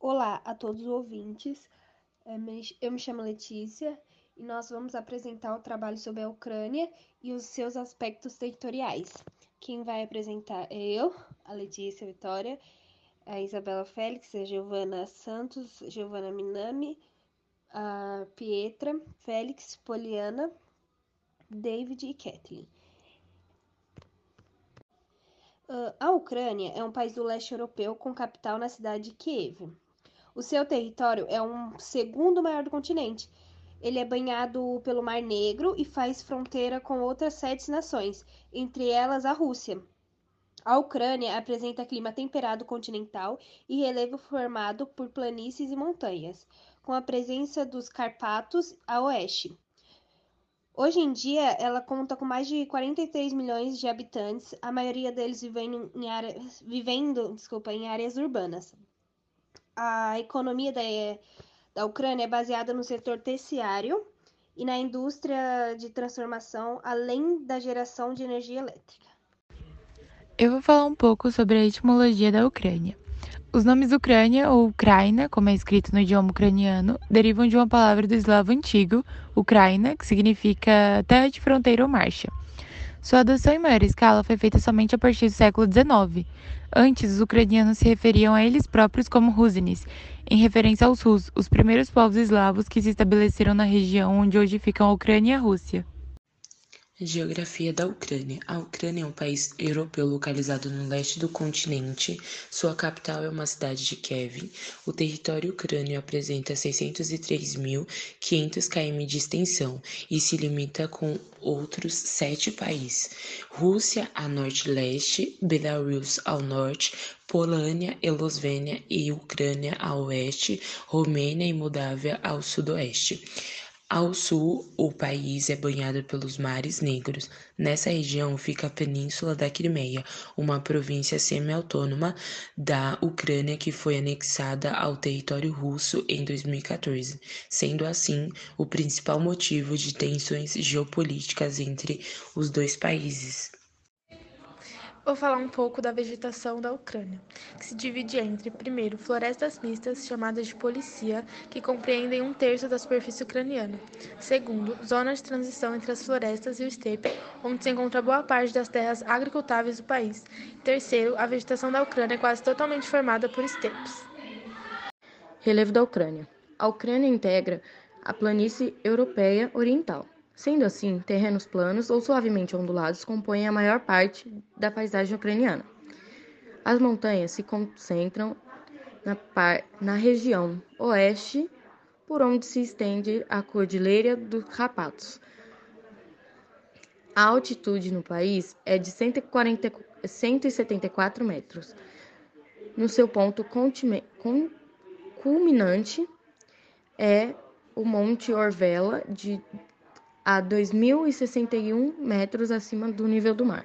Olá a todos os ouvintes. É, eu me chamo Letícia e nós vamos apresentar o trabalho sobre a Ucrânia e os seus aspectos territoriais. Quem vai apresentar é eu, a Letícia Vitória, a Isabela Félix, a Giovana Santos, Giovana Minami, a Pietra, Félix, Poliana, David e Kathleen. Uh, a Ucrânia é um país do leste europeu com capital na cidade de Kiev. O seu território é um segundo maior do continente. Ele é banhado pelo Mar Negro e faz fronteira com outras sete nações, entre elas a Rússia. A Ucrânia apresenta clima temperado continental e relevo formado por planícies e montanhas, com a presença dos Carpatos a oeste. Hoje em dia, ela conta com mais de 43 milhões de habitantes, a maioria deles vivendo em, vivendo, desculpa, em áreas urbanas a economia da, da Ucrânia é baseada no setor terciário e na indústria de transformação, além da geração de energia elétrica. Eu vou falar um pouco sobre a etimologia da Ucrânia. Os nomes Ucrânia ou Ucraina, como é escrito no idioma ucraniano, derivam de uma palavra do eslavo antigo, Ucraina, que significa terra de fronteira ou marcha. Sua adoção em maior escala foi feita somente a partir do século XIX. Antes, os ucranianos se referiam a eles próprios como Rusinis, em referência aos Rus, os primeiros povos eslavos que se estabeleceram na região onde hoje ficam a Ucrânia e a Rússia. Geografia da Ucrânia. A Ucrânia é um país europeu localizado no leste do continente. Sua capital é uma cidade de Kiev. O território ucrânio apresenta 603.500 km de extensão e se limita com outros sete países: Rússia a norte-leste, Belarus ao norte, Polônia, Eslovênia e Ucrânia a oeste, Romênia e Moldávia ao sudoeste. Ao sul, o país é banhado pelos Mares Negros. Nessa região fica a Península da Crimeia, uma província semi-autônoma da Ucrânia que foi anexada ao território russo em 2014, sendo assim o principal motivo de tensões geopolíticas entre os dois países. Vou falar um pouco da vegetação da Ucrânia, que se divide entre, primeiro, florestas mistas, chamadas de policia, que compreendem um terço da superfície ucraniana. Segundo, zonas de transição entre as florestas e o estepe, onde se encontra boa parte das terras agricultáveis do país. terceiro, a vegetação da Ucrânia é quase totalmente formada por estepes. Relevo da Ucrânia. A Ucrânia integra a planície europeia oriental. Sendo assim, terrenos planos ou suavemente ondulados compõem a maior parte da paisagem ucraniana. As montanhas se concentram na, par... na região oeste, por onde se estende a Cordilheira dos Carpatos. A altitude no país é de 140... 174 metros. No seu ponto culminante é o Monte Orvela, de a 2.061 metros acima do nível do mar.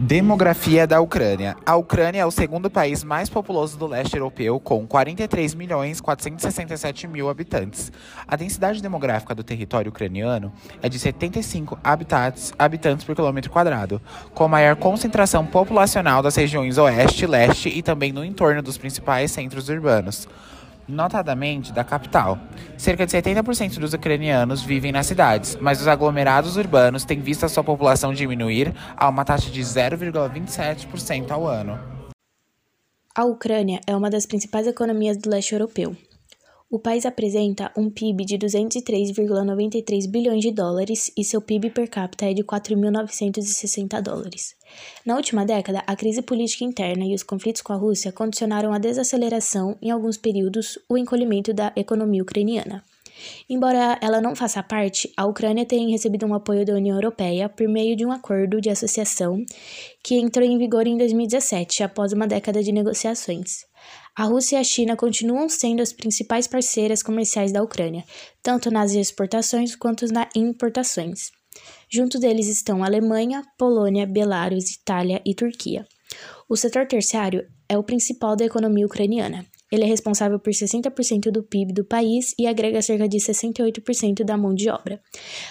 Demografia da Ucrânia. A Ucrânia é o segundo país mais populoso do leste europeu, com 43 milhões 467 mil habitantes. A densidade demográfica do território ucraniano é de 75 habitantes, habitantes por quilômetro quadrado, com maior concentração populacional das regiões oeste, leste e também no entorno dos principais centros urbanos notadamente da capital. Cerca de 70% dos ucranianos vivem nas cidades, mas os aglomerados urbanos têm visto a sua população diminuir a uma taxa de 0,27% ao ano. A Ucrânia é uma das principais economias do leste europeu. O país apresenta um PIB de 203,93 bilhões de dólares e seu PIB per capita é de 4.960 dólares. Na última década, a crise política interna e os conflitos com a Rússia condicionaram a desaceleração, em alguns períodos, o encolhimento da economia ucraniana. Embora ela não faça parte, a Ucrânia tem recebido um apoio da União Europeia por meio de um acordo de associação que entrou em vigor em 2017, após uma década de negociações. A Rússia e a China continuam sendo as principais parceiras comerciais da Ucrânia, tanto nas exportações quanto nas importações. Junto deles estão Alemanha, Polônia, Belarus, Itália e Turquia. O setor terciário é o principal da economia ucraniana. Ele é responsável por 60% do PIB do país e agrega cerca de 68% da mão de obra.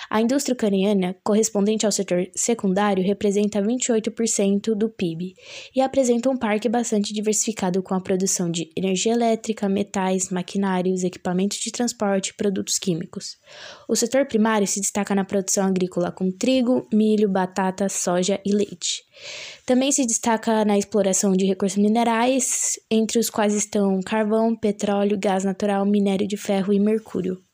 A indústria ucraniana, correspondente ao setor secundário, representa 28% do PIB e apresenta um parque bastante diversificado com a produção de energia elétrica, metais, maquinários, equipamentos de transporte e produtos químicos. O setor primário se destaca na produção agrícola com trigo, milho, batata, soja e leite. Também se destaca na exploração de recursos minerais, entre os quais estão carvão, petróleo, gás natural, minério de ferro e mercúrio.